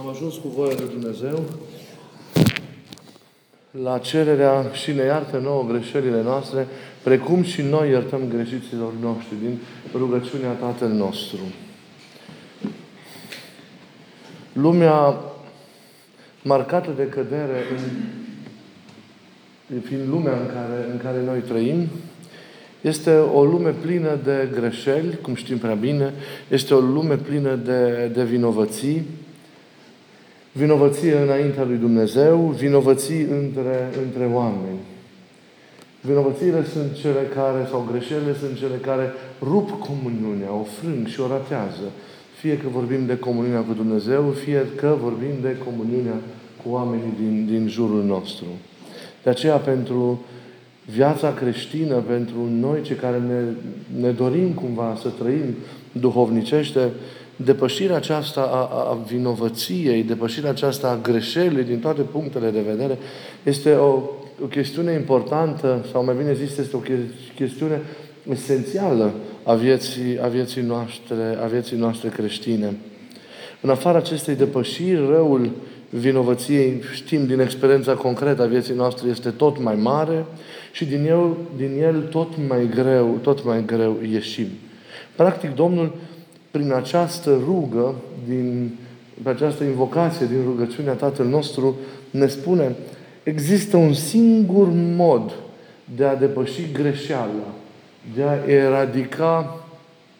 Am ajuns cu voia lui Dumnezeu la cererea și ne iartă nouă greșelile noastre, precum și noi iertăm greșiților noștri din rugăciunea Tatăl nostru. Lumea marcată de cădere în, fiind lumea în care, în care noi trăim, este o lume plină de greșeli, cum știm prea bine, este o lume plină de, de vinovății, vinovăție înaintea lui Dumnezeu, vinovății între, între oameni. Vinovățiile sunt cele care, sau greșelile sunt cele care rup comuniunea, o frâng și o ratează. Fie că vorbim de comuniunea cu Dumnezeu, fie că vorbim de comuniunea cu oamenii din, din jurul nostru. De aceea, pentru viața creștină, pentru noi cei care ne, ne dorim cumva să trăim duhovnicește, depășirea aceasta a, a vinovăției, depășirea aceasta a greșelii din toate punctele de vedere, este o, o chestiune importantă, sau mai bine zis, este o chestiune esențială a vieții, a vieții, noastre, a vieții noastre creștine. În afara acestei depășiri, răul vinovăției, știm din experiența concretă a vieții noastre, este tot mai mare și din el, din el tot mai greu, tot mai greu ieșim. Practic, Domnul prin această rugă, din, pe această invocație din rugăciunea Tatăl nostru, ne spune, există un singur mod de a depăși greșeala, de a eradica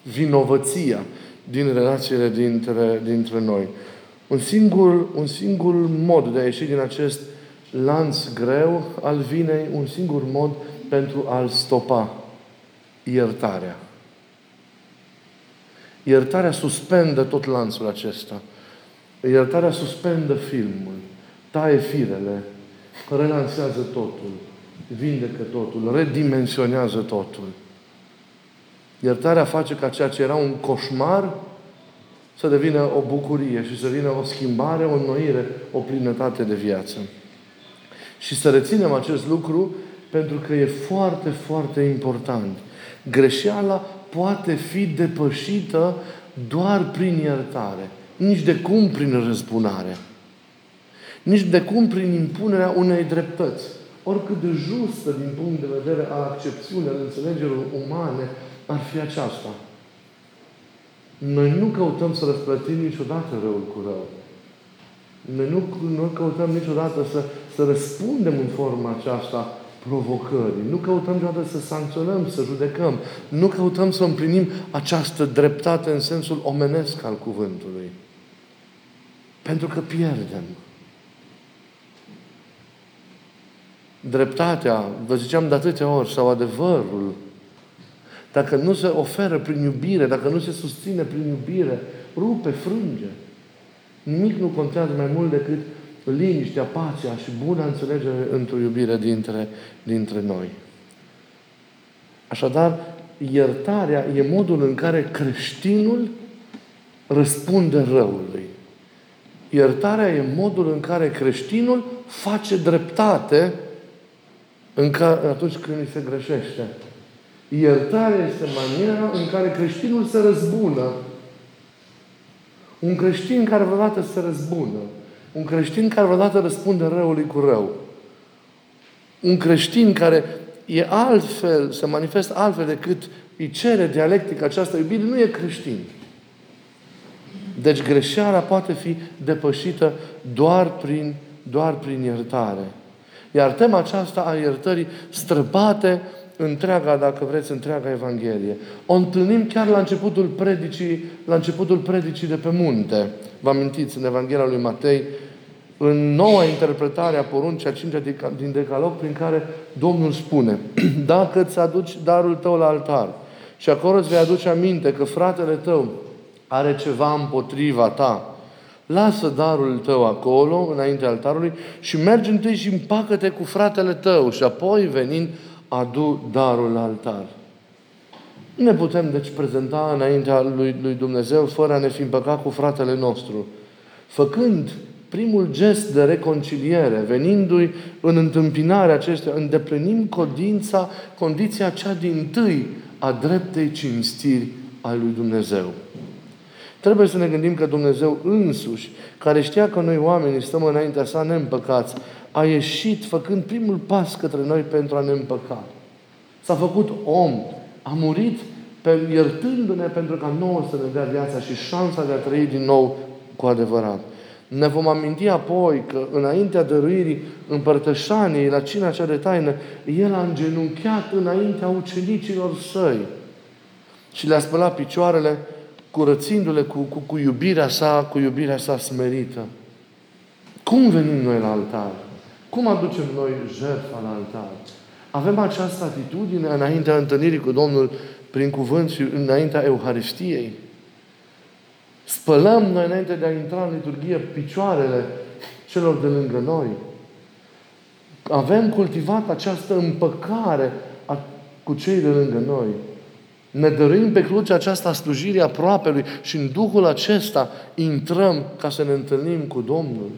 vinovăția din relațiile dintre, dintre noi. Un singur, un singur mod de a ieși din acest lanț greu al vinei, un singur mod pentru a-l stopa. Iertarea. Iertarea suspendă tot lanțul acesta. Iertarea suspendă filmul, taie firele, relansează totul, vindecă totul, redimensionează totul. Iertarea face ca ceea ce era un coșmar să devină o bucurie și să vină o schimbare, o înnoire, o plinătate de viață. Și să reținem acest lucru pentru că e foarte, foarte important. Greșeala poate fi depășită doar prin iertare. Nici de cum prin răzbunare. Nici de cum prin impunerea unei dreptăți. Oricât de justă din punct de vedere al accepțiunii, al înțelegerilor umane, ar fi aceasta. Noi nu căutăm să răsplătim niciodată răul cu rău. Noi nu, nu căutăm niciodată să, să răspundem în forma aceasta provocării. Nu căutăm niciodată să sancționăm, să judecăm. Nu căutăm să împlinim această dreptate în sensul omenesc al cuvântului. Pentru că pierdem. Dreptatea, vă ziceam de atâtea ori, sau adevărul, dacă nu se oferă prin iubire, dacă nu se susține prin iubire, rupe, frânge. Nimic nu contează mai mult decât liniștea, pacea și buna înțelegere într-o iubire dintre, dintre noi. Așadar, iertarea e modul în care creștinul răspunde răului. Iertarea e modul în care creștinul face dreptate în care, atunci când îi se greșește. Iertarea este maniera în care creștinul se răzbună. Un creștin care vreodată se răzbună un creștin care vreodată răspunde răului cu rău. Un creștin care e altfel, se manifestă altfel decât îi cere dialectica această iubire, nu e creștin. Deci greșeala poate fi depășită doar prin, doar prin iertare. Iar tema aceasta a iertării străbate întreaga, dacă vreți, întreaga Evanghelie. O întâlnim chiar la începutul predicii, la începutul predicii de pe munte. Vă amintiți în Evanghelia lui Matei, în noua interpretare a poruncii a cincea din Decalog, prin care Domnul spune, dacă îți aduci darul tău la altar și acolo îți vei aduce aminte că fratele tău are ceva împotriva ta, lasă darul tău acolo, înainte altarului, și mergi întâi și împacă-te cu fratele tău și apoi, venind, adu darul la altar. Nu ne putem, deci, prezenta înaintea lui, lui Dumnezeu fără a ne fi împăcat cu fratele nostru. Făcând primul gest de reconciliere, venindu-i în întâmpinarea acestea, îndeplinim condiția, condiția cea din tâi a dreptei cinstiri a lui Dumnezeu. Trebuie să ne gândim că Dumnezeu însuși, care știa că noi oamenii stăm înaintea sa neîmpăcați, a ieșit făcând primul pas către noi pentru a ne împăca. S-a făcut om, a murit pe, iertându-ne pentru ca nouă să ne dea viața și șansa de a trăi din nou cu adevărat. Ne vom aminti apoi că înaintea dăruirii împărtășaniei la cina cea de taină, El a îngenunchiat înaintea ucenicilor săi și le-a spălat picioarele, curățindu-le cu, cu, cu iubirea sa, cu iubirea sa smerită. Cum venim noi la altar? Cum aducem noi jertfa la altar? Avem această atitudine înaintea întâlnirii cu Domnul prin cuvânt și înaintea Euharistiei? Spălăm noi înainte de a intra în liturghie picioarele celor de lângă noi. Avem cultivat această împăcare a, cu cei de lângă noi. Ne dăruim pe cruce aceasta slujire aproapelui și în Duhul acesta intrăm ca să ne întâlnim cu Domnul.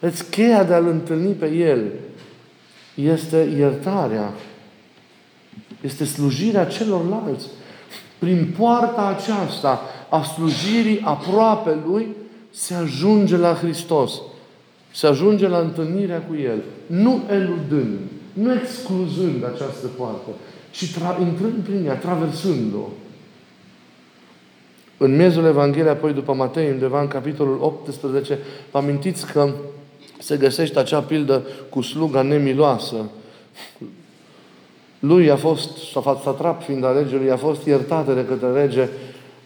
Deci cheia de a-L întâlni pe El este iertarea. Este slujirea celorlalți. Prin poarta aceasta a slujirii aproape Lui se ajunge la Hristos. Se ajunge la întâlnirea cu El. Nu eludând, nu excluzând această poartă, ci tra- intrând prin ea, traversând-o. În mezul Evangheliei, apoi după Matei, undeva în capitolul 18, vă amintiți că se găsește acea pildă cu sluga nemiloasă. Lui a fost, satrap fiind al regelui, a fost iertată de către rege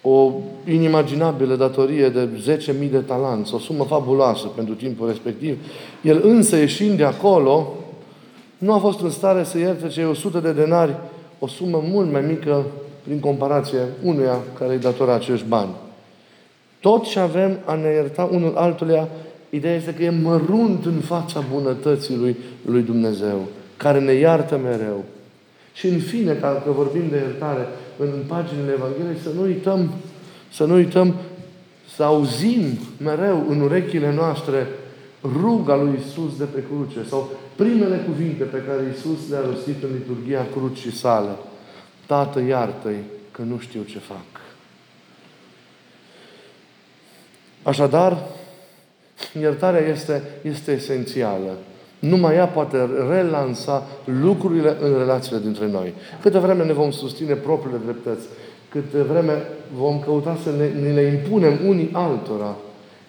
o inimaginabilă datorie de 10.000 de talanți, o sumă fabuloasă pentru timpul respectiv. El însă, ieșind de acolo, nu a fost în stare să ierte cei 100 de denari, o sumă mult mai mică prin comparație unuia care îi datora acești bani. Tot ce avem a ne ierta unul altuia Ideea este că e mărunt în fața bunătății lui, lui Dumnezeu, care ne iartă mereu. Și în fine, ca că vorbim de iertare în paginile Evangheliei, să nu uităm, să nu uităm să auzim mereu în urechile noastre ruga lui Isus de pe cruce sau primele cuvinte pe care Isus le-a rostit în liturgia crucii sale. Tată, iartă-i că nu știu ce fac. Așadar, Iertarea este, este esențială. Numai ea poate relansa lucrurile în relațiile dintre noi. Câte vreme ne vom susține propriile dreptăți, câte vreme vom căuta să ne, ne le impunem unii altora,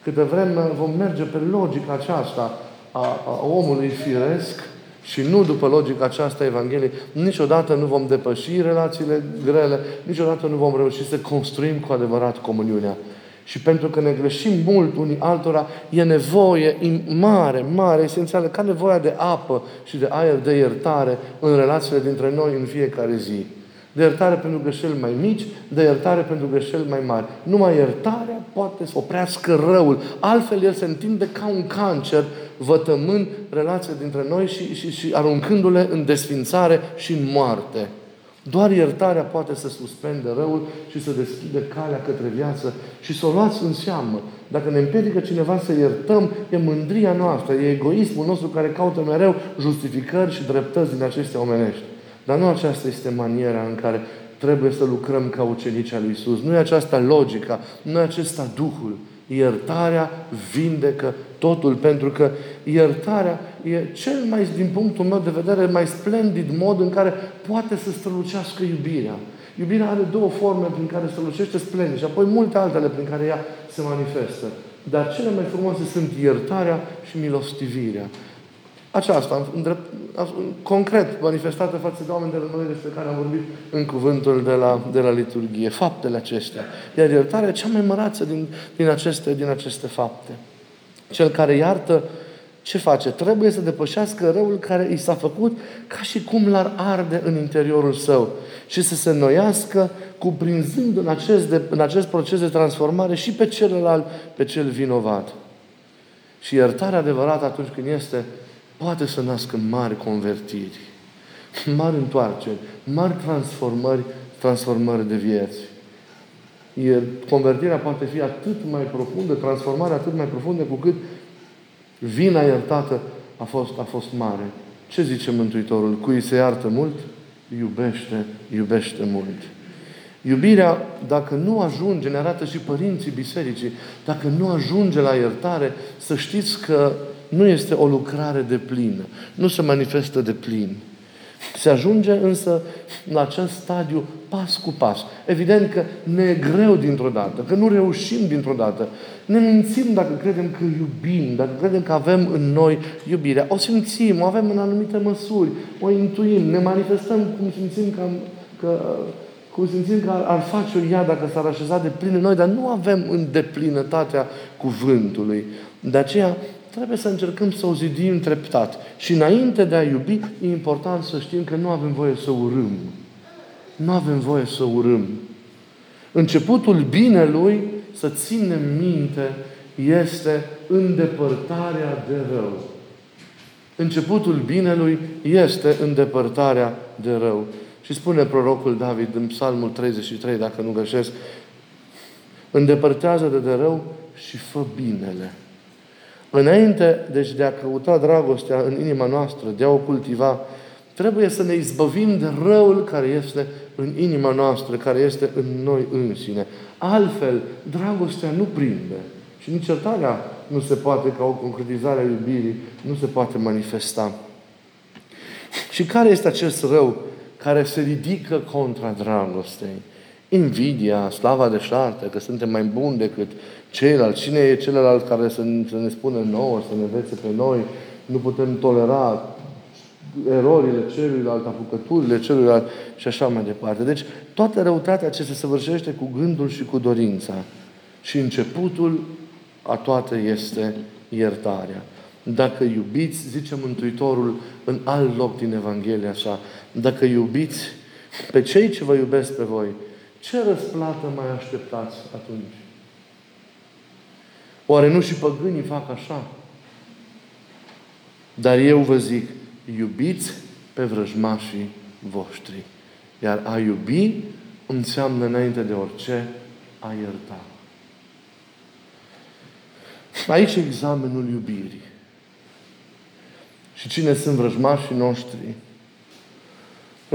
câte vreme vom merge pe logica aceasta a, a omului firesc și nu după logica aceasta a Evangheliei, niciodată nu vom depăși relațiile grele, niciodată nu vom reuși să construim cu adevărat comuniunea. Și pentru că ne greșim mult unii altora, e nevoie mare, mare, esențială, ca nevoia de apă și de aer de iertare în relațiile dintre noi în fiecare zi. De iertare pentru greșeli mai mici, de iertare pentru greșeli mai mari. Numai iertarea poate să oprească răul. Altfel el se întinde ca un cancer, vătămând relația dintre noi și, și, și aruncându-le în desfințare și în moarte. Doar iertarea poate să suspende răul și să deschide calea către viață și să o luați în seamă. Dacă ne împiedică cineva să iertăm, e mândria noastră, e egoismul nostru care caută mereu justificări și dreptăți din acestea omenești. Dar nu aceasta este maniera în care trebuie să lucrăm ca ucenici al lui Isus. Nu e aceasta logica, nu e acesta Duhul. Iertarea vindecă totul, pentru că iertarea e cel mai, din punctul meu de vedere, mai splendid mod în care poate să strălucească iubirea. Iubirea are două forme prin care strălucește splendid și apoi multe altele prin care ea se manifestă. Dar cele mai frumoase sunt iertarea și milostivirea. Aceasta, în drept, concret, manifestată față de oameni de la noi despre care am vorbit în cuvântul de la, de la liturghie. Faptele acestea. Iar iertarea e cea mai mărață din, din, aceste, din aceste fapte. Cel care iartă, ce face? Trebuie să depășească răul care i s-a făcut ca și cum l-ar arde în interiorul său și să se înnoiască cuprinzând în acest, de, în acest proces de transformare și pe celălalt, pe cel vinovat. Și iertarea adevărată atunci când este, poate să nască mari convertiri, mari întoarceri, mari transformări, transformări de vieți. Iar convertirea poate fi atât mai profundă, transformarea atât mai profundă cu cât vina iertată a fost, a fost mare. Ce zice Mântuitorul? Cui se iartă mult, iubește, iubește mult. Iubirea, dacă nu ajunge, ne arată și părinții bisericii, dacă nu ajunge la iertare, să știți că nu este o lucrare de plină. Nu se manifestă de plin. Se ajunge însă la acest stadiu pas cu pas. Evident că ne e greu dintr-o dată, că nu reușim dintr-o dată. Ne mințim dacă credem că iubim, dacă credem că avem în noi iubirea. O simțim, o avem în anumite măsuri, o intuim, ne manifestăm cum simțim că, că cum simțim că ar, ar face-o ea dacă s-ar așeza de plin în noi, dar nu avem în deplinătatea cuvântului. De aceea trebuie să încercăm să o zidim treptat. Și înainte de a iubi, e important să știm că nu avem voie să urâm. Nu avem voie să urâm. Începutul binelui, să ținem minte, este îndepărtarea de rău. Începutul binelui este îndepărtarea de rău. Și spune prorocul David în Psalmul 33, dacă nu greșesc, îndepărtează-te de rău și fă binele. Înainte, deci, de a căuta dragostea în inima noastră, de a o cultiva, trebuie să ne izbăvim de răul care este în inima noastră, care este în noi însine. Altfel, dragostea nu prinde. Și nici iertarea nu se poate, ca o concretizare a iubirii, nu se poate manifesta. Și care este acest rău care se ridică contra dragostei? Invidia, slava de șartă, că suntem mai buni decât ceilalți. Cine e celălalt care să, să ne spună nouă, să ne învețe pe noi? Nu putem tolera erorile celuilalt, apucăturile celuilalt și așa mai departe. Deci, toată răutatea ce se săvârșește cu gândul și cu dorința. Și începutul a toate este iertarea. Dacă iubiți, zice Mântuitorul în alt loc din Evanghelia așa, dacă iubiți pe cei ce vă iubesc pe voi, ce răsplată mai așteptați atunci? Oare nu și păgânii fac așa? Dar eu vă zic, iubiți pe vrăjmașii voștri. Iar a iubi înseamnă înainte de orice a ierta. Aici e examenul iubirii. Și cine sunt vrăjmașii noștri?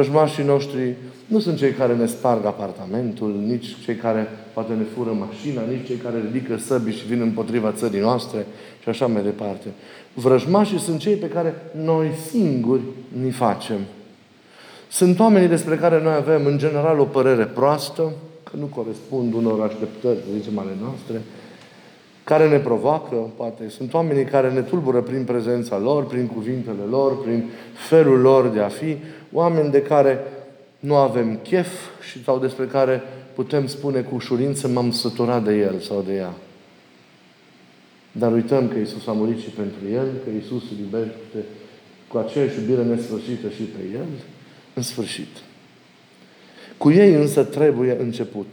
Vrăjmașii noștri nu sunt cei care ne sparg apartamentul, nici cei care poate ne fură mașina, nici cei care ridică săbii și vin împotriva țării noastre și așa mai departe. Vrăjmașii sunt cei pe care noi singuri ni facem. Sunt oamenii despre care noi avem în general o părere proastă, că nu corespund unor așteptări, să zicem, ale noastre, care ne provoacă, poate. Sunt oamenii care ne tulbură prin prezența lor, prin cuvintele lor, prin felul lor de a fi, oameni de care nu avem chef și sau despre care putem spune cu ușurință m-am săturat de el sau de ea. Dar uităm că Isus a murit și pentru el, că Isus îl iubește cu aceeași iubire nesfârșită și pe el, în sfârșit. Cu ei însă trebuie început.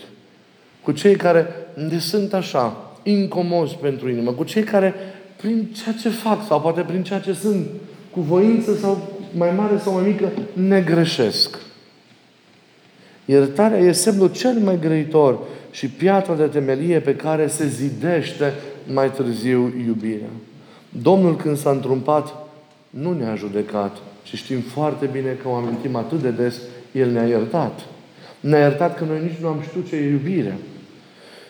Cu cei care ne sunt așa, incomozi pentru inimă, cu cei care prin ceea ce fac sau poate prin ceea ce sunt, cu voință sau mai mare sau mai mică, ne greșesc. Iertarea e semnul cel mai grăitor și piatra de temelie pe care se zidește mai târziu iubirea. Domnul când s-a întrumpat, nu ne-a judecat, și știm foarte bine că o amintim atât de des, El ne-a iertat. Ne-a iertat că noi nici nu am știut ce e iubirea.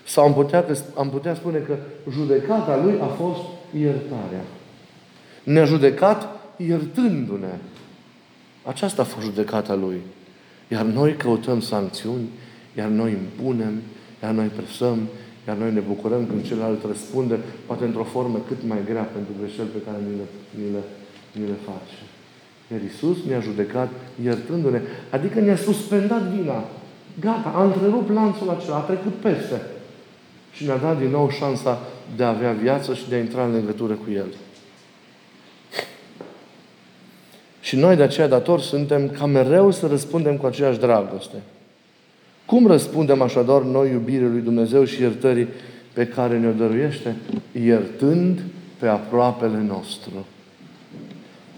Sau am putea, am putea spune că judecata Lui a fost iertarea. Ne-a judecat iertându-ne. Aceasta a fost judecata Lui. Iar noi căutăm sancțiuni, iar noi impunem, iar noi presăm, iar noi ne bucurăm când celălalt răspunde, poate într-o formă cât mai grea pentru greșeli pe care ni le, ni le, ni le face. Iar Iisus ne-a judecat iertându-ne, adică ne-a suspendat vina. Gata, a întrerupt lanțul acela, a trecut peste. Și ne-a dat din nou șansa de a avea viață și de a intra în legătură cu El. Și noi de aceea datori suntem ca mereu să răspundem cu aceeași dragoste. Cum răspundem așadar noi iubirii lui Dumnezeu și iertării pe care ne-o dăruiește? Iertând pe aproapele nostru.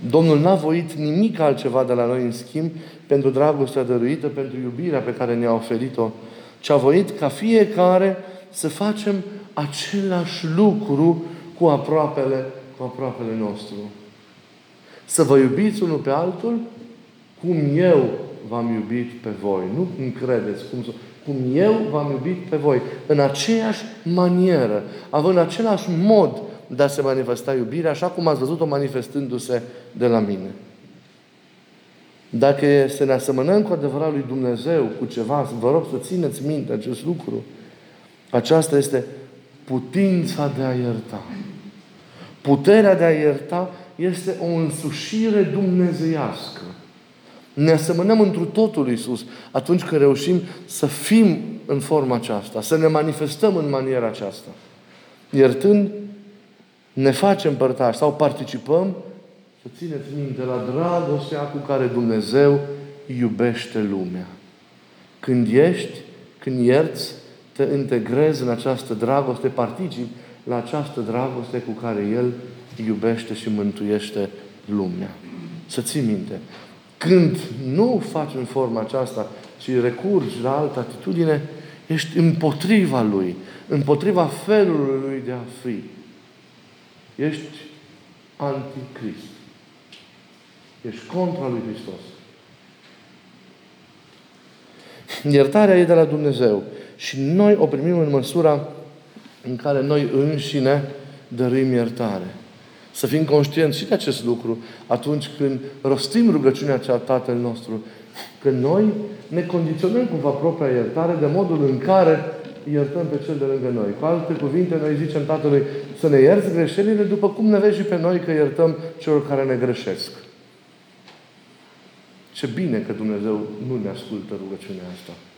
Domnul n-a voit nimic altceva de la noi în schimb pentru dragostea dăruită, pentru iubirea pe care ne-a oferit-o, ci a voit ca fiecare să facem același lucru cu aproapele, cu aproapele nostru. Să vă iubiți unul pe altul cum eu v-am iubit pe voi. Nu cum credeți, cum, cum eu v-am iubit pe voi, în aceeași manieră, având același mod de a se manifesta iubirea, așa cum ați văzut-o manifestându-se de la mine. Dacă e să ne asemănăm cu adevărat lui Dumnezeu, cu ceva, vă rog să țineți minte acest lucru. Aceasta este putința de a ierta. Puterea de a ierta este o însușire dumnezeiască. Ne asemănăm întru totul lui Iisus atunci când reușim să fim în forma aceasta, să ne manifestăm în maniera aceasta. Iertând, ne facem părtași sau participăm, să țineți minte, la dragostea cu care Dumnezeu iubește lumea. Când ești, când ierți, te integrezi în această dragoste, participi la această dragoste cu care El iubește și mântuiește lumea. Să ții minte. Când nu faci în forma aceasta, ci recurgi la altă atitudine, ești împotriva Lui, împotriva felului Lui de a fi. Ești anticrist. Ești contra Lui Hristos. Iertarea e de la Dumnezeu. Și noi o primim în măsura în care noi înșine dărim iertare. Să fim conștienți și de acest lucru atunci când rostim rugăciunea cea Tatăl nostru. Că noi ne condiționăm cumva propria iertare de modul în care iertăm pe cel de lângă noi. Cu alte cuvinte, noi zicem Tatălui să ne ierți greșelile după cum ne vezi și pe noi că iertăm celor care ne greșesc. Ce bine că Dumnezeu nu ne ascultă rugăciunea asta.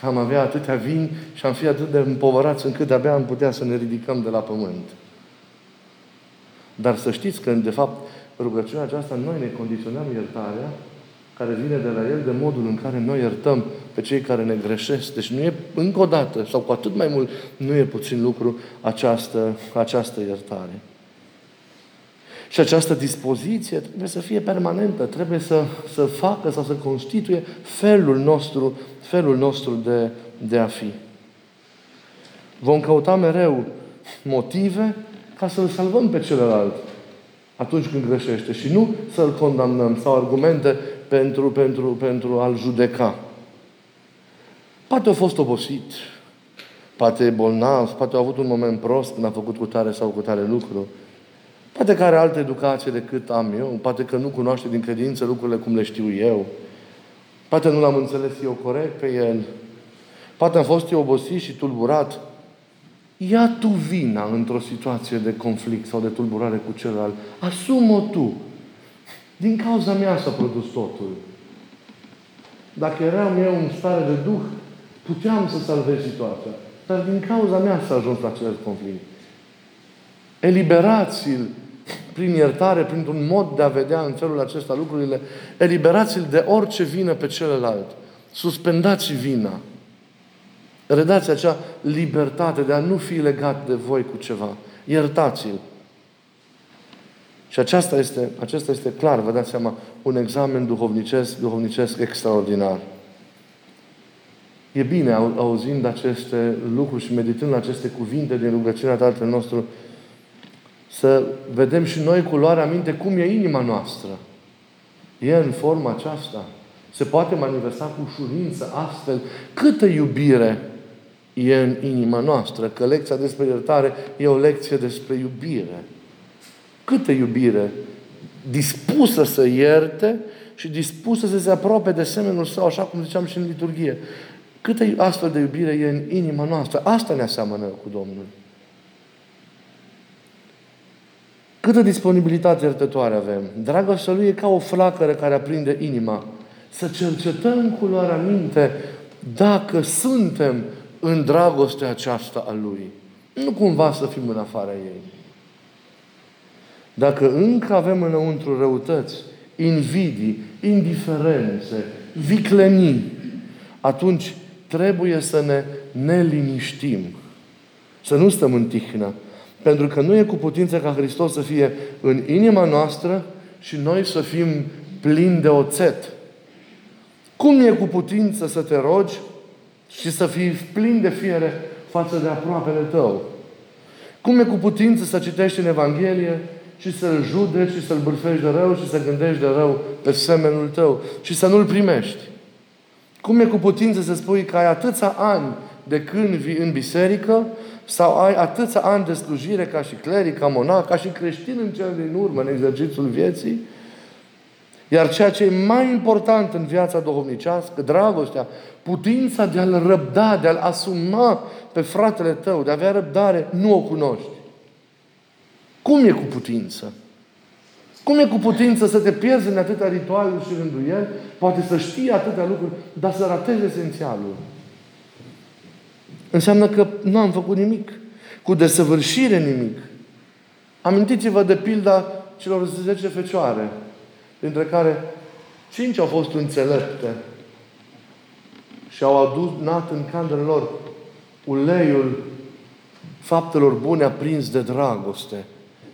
Că am avea atâtea vini și am fi atât de împovărați încât de-abia am putea să ne ridicăm de la pământ. Dar să știți că, de fapt, rugăciunea aceasta, noi ne condiționăm iertarea care vine de la El de modul în care noi iertăm pe cei care ne greșesc. Deci nu e, încă o dată, sau cu atât mai mult, nu e puțin lucru această, această iertare. Și această dispoziție trebuie să fie permanentă, trebuie să, să facă sau să constituie felul nostru, felul nostru de, de a fi. Vom căuta mereu motive ca să-l salvăm pe celălalt atunci când greșește și nu să-l condamnăm sau argumente pentru, pentru, pentru a-l judeca. Poate a fost obosit, poate e bolnav, poate a avut un moment prost când a făcut cu tare sau cu tare lucru. Poate că are altă educație decât am eu, poate că nu cunoaște din credință lucrurile cum le știu eu. Poate nu l-am înțeles eu corect pe el. Poate am fost eu obosit și tulburat. Ia tu vina într-o situație de conflict sau de tulburare cu celălalt. Asumă tu. Din cauza mea s-a produs totul. Dacă eram eu în stare de duh, puteam să salvez situația. Dar din cauza mea s-a ajuns la acest conflict. Eliberați-l prin iertare, printr-un mod de a vedea în felul acesta lucrurile, eliberați-l de orice vină pe celălalt. Suspendați vina. Redați acea libertate de a nu fi legat de voi cu ceva. Iertați-l. Și aceasta este, acesta este clar, vă dați seama, un examen duhovnicesc, duhovnicesc extraordinar. E bine, auzind aceste lucruri și meditând aceste cuvinte din rugăciunea Tatăl nostru, să vedem și noi cu luarea minte cum e inima noastră. E în forma aceasta. Se poate manifesta cu ușurință astfel câtă iubire e în inima noastră. Că lecția despre iertare e o lecție despre iubire. Câtă iubire dispusă să ierte și dispusă să se aprope de semenul său, așa cum ziceam și în liturghie. Câtă astfel de iubire e în inima noastră. Asta ne aseamănă cu Domnul. Câtă disponibilitate iertătoare avem. Dragostea Lui e ca o flacără care aprinde inima. Să cercetăm cu luarea minte dacă suntem în dragostea aceasta a Lui. Nu cumva să fim în afara ei. Dacă încă avem înăuntru răutăți, invidii, indiferențe, viclenii, atunci trebuie să ne neliniștim. Să nu stăm în tihnă. Pentru că nu e cu putință ca Hristos să fie în inima noastră și noi să fim plini de oțet. Cum e cu putință să te rogi și să fii plin de fiere față de aproapele tău? Cum e cu putință să citești în Evanghelie și să-l judeci și să-l bârfești de rău și să gândești de rău pe semenul tău și să nu-l primești? Cum e cu putință să spui că ai atâția ani de când vii în biserică sau ai atâția ani de slujire ca și cleric, ca monah, ca și creștin în cel din urmă, în exercițiul vieții, iar ceea ce e mai important în viața duhovnicească, dragostea, putința de a-l răbda, de a-l asuma pe fratele tău, de a avea răbdare, nu o cunoști. Cum e cu putință? Cum e cu putință să te pierzi în atâtea ritualuri și rânduieli, poate să știi atâtea lucruri, dar să ratezi esențialul? Înseamnă că nu am făcut nimic. Cu desăvârșire nimic. Amintiți-vă de pilda celor 10 fecioare, dintre care cinci au fost înțelepte și au adus nat în candele lor uleiul faptelor bune aprins de dragoste.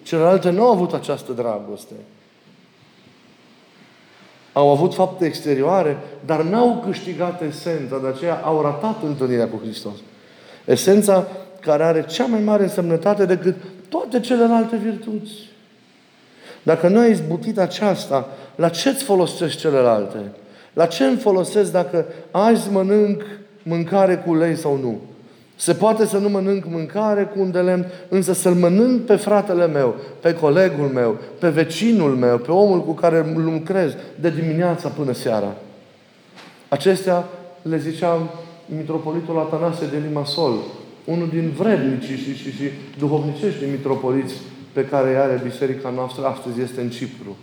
Celelalte nu au avut această dragoste. Au avut fapte exterioare, dar n-au câștigat esența, de aceea au ratat întâlnirea cu Hristos. Esența care are cea mai mare însemnătate decât toate celelalte virtuți. Dacă nu ai izbutit aceasta, la ce îți folosești celelalte? La ce îmi folosesc dacă azi mănânc mâncare cu lei sau nu? Se poate să nu mănânc mâncare cu un de lemn, însă să-l mănânc pe fratele meu, pe colegul meu, pe vecinul meu, pe omul cu care lucrez de dimineața până seara. Acestea le ziceam mitropolitul Atanase de Limasol, unul din vrednicii și, și, și duhovnicești mitropoliți pe care îi are biserica noastră astăzi este în Cipru.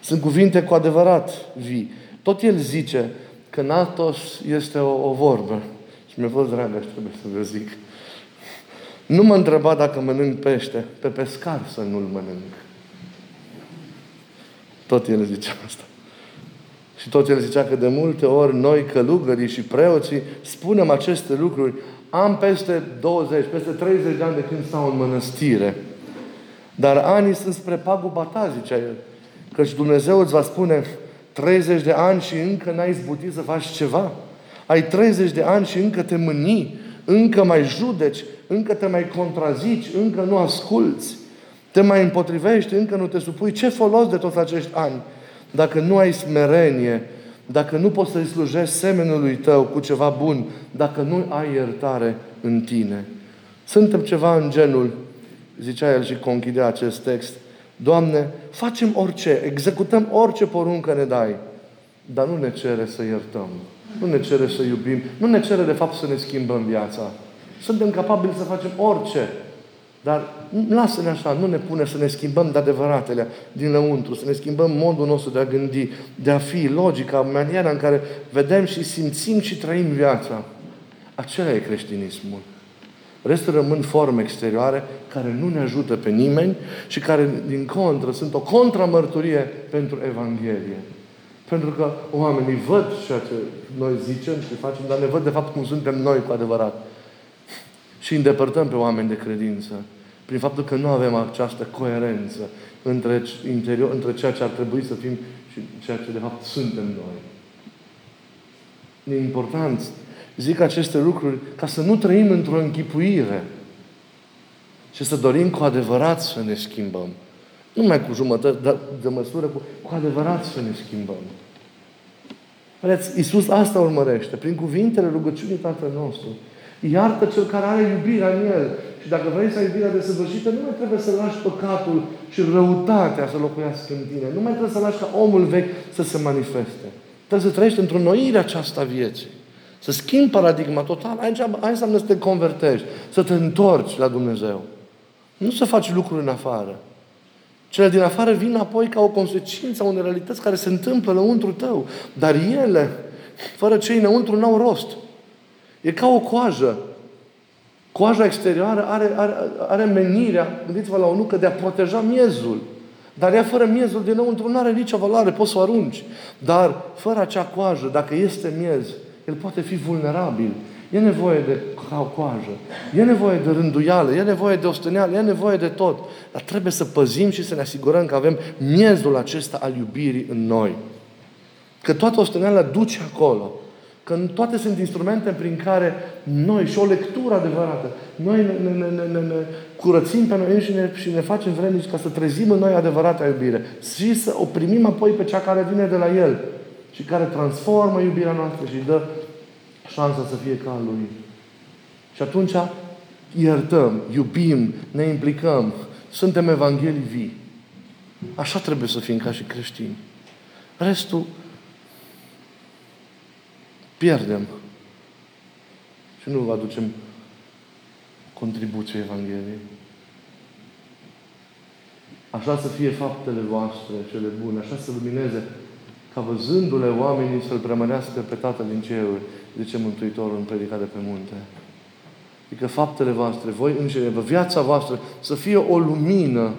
Sunt cuvinte cu adevărat vii. Tot el zice că Natos este o, o vorbă. Și mi-a fost dragă și trebuie să vă zic. Nu mă întreba dacă mănânc pește, pe pescar să nu-l mănânc. Tot el zicea asta. Și tot el zicea că de multe ori noi, călugării și preoții, spunem aceste lucruri. Am peste 20, peste 30 de ani de când stau în mănăstire. Dar anii sunt spre paguba ta, zicea el. Căci Dumnezeu îți va spune 30 de ani și încă n-ai zbutit să faci ceva. Ai 30 de ani și încă te mâni, încă mai judeci, încă te mai contrazici, încă nu asculți, te mai împotrivești, încă nu te supui. Ce folos de toți acești ani? Dacă nu ai smerenie, dacă nu poți să-i slujești semenului tău cu ceva bun, dacă nu ai iertare în tine. Suntem ceva în genul, zicea el și conchidea acest text, Doamne, facem orice, executăm orice poruncă ne dai, dar nu ne cere să iertăm. Nu ne cere să iubim. Nu ne cere, de fapt, să ne schimbăm viața. Suntem capabili să facem orice. Dar lasă-ne așa, nu ne pune să ne schimbăm de adevăratele dinăuntru, să ne schimbăm modul nostru de a gândi, de a fi, logica, maniera în care vedem și simțim și trăim viața. Acela e creștinismul. Restul rămân forme exterioare care nu ne ajută pe nimeni și care, din contră, sunt o contramărturie pentru Evanghelie. Pentru că oamenii văd ceea ce noi zicem și facem, dar ne văd de fapt cum suntem noi cu adevărat. Și îndepărtăm pe oameni de credință. Prin faptul că nu avem această coerență între, interior, între ceea ce ar trebui să fim și ceea ce de fapt suntem noi. E important zic aceste lucruri ca să nu trăim într-o închipuire și să dorim cu adevărat să ne schimbăm. Nu mai cu jumătate de, de măsură, cu, cu adevărat să ne schimbăm. Vedeți, Iisus asta urmărește, prin cuvintele rugăciunii Tatăl nostru. Iartă cel care are iubirea în El. Și dacă vrei să ai iubirea desăvârșită, nu mai trebuie să lași păcatul și răutatea să locuiască în tine. Nu mai trebuie să lași ca omul vechi să se manifeste. Trebuie să trăiești într-o noire aceasta vieții. Să schimbi paradigma total. Aici, aici înseamnă să te convertești, să te întorci la Dumnezeu. Nu să faci lucruri în afară. Cele din afară vin apoi ca o consecință a unei realități care se întâmplă lăuntru tău. Dar ele, fără cei înăuntru, n-au rost. E ca o coajă. Coaja exterioară are, are, are menirea, gândiți-vă la o nucă, de a proteja miezul. Dar ea fără miezul dinăuntru nu are nicio valoare, poți să o arunci. Dar fără acea coajă, dacă este miez, el poate fi vulnerabil. E nevoie de coajă, e nevoie de rânduială, e nevoie de ostăneală, e nevoie de tot. Dar trebuie să păzim și să ne asigurăm că avem miezul acesta al iubirii în noi. Că toată ostăneala duce acolo. Că toate sunt instrumente prin care noi, și o lectură adevărată, noi ne, ne, ne, ne, ne curățim pe noi și ne, și ne facem vrednici ca să trezim în noi adevărata iubire. Și să o primim apoi pe cea care vine de la El. și care transformă iubirea noastră și dă șansa să fie ca Lui. Și atunci iertăm, iubim, ne implicăm, suntem Evanghelii vii. Așa trebuie să fim ca și creștini. Restul pierdem. Și nu vă aducem contribuție Evangheliei. Așa să fie faptele voastre, cele bune, așa să lumineze, ca văzându-le oamenii să-L preamărească pe Tatăl din ceruri, zice Mântuitorul în predicare pe munte. Adică faptele voastre, voi înșine, viața voastră, să fie o lumină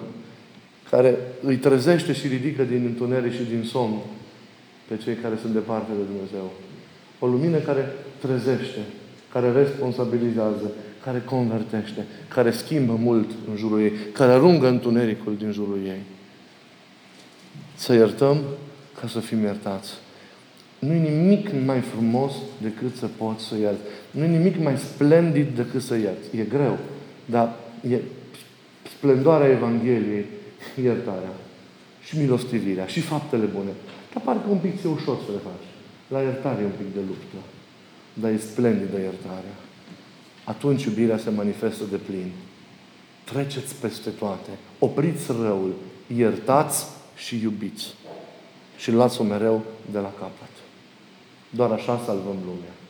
care îi trezește și ridică din întuneric și din somn pe cei care sunt departe de Dumnezeu. O lumină care trezește, care responsabilizează, care convertește, care schimbă mult în jurul ei, care arungă întunericul din jurul ei. Să iertăm ca să fim iertați. Nu e nimic mai frumos decât să poți să ierți. Nu e nimic mai splendid decât să ierți. E greu, dar e splendoarea Evangheliei, iertarea și milostivirea și faptele bune. Dar parcă un pic ți ușor să le faci. La iertare e un pic de luptă. Dar e splendidă iertarea. Atunci iubirea se manifestă de plin. Treceți peste toate. Opriți răul. Iertați și iubiți. Și luați-o mereu de la capăt. Doar așa salvăm lumea. Amin.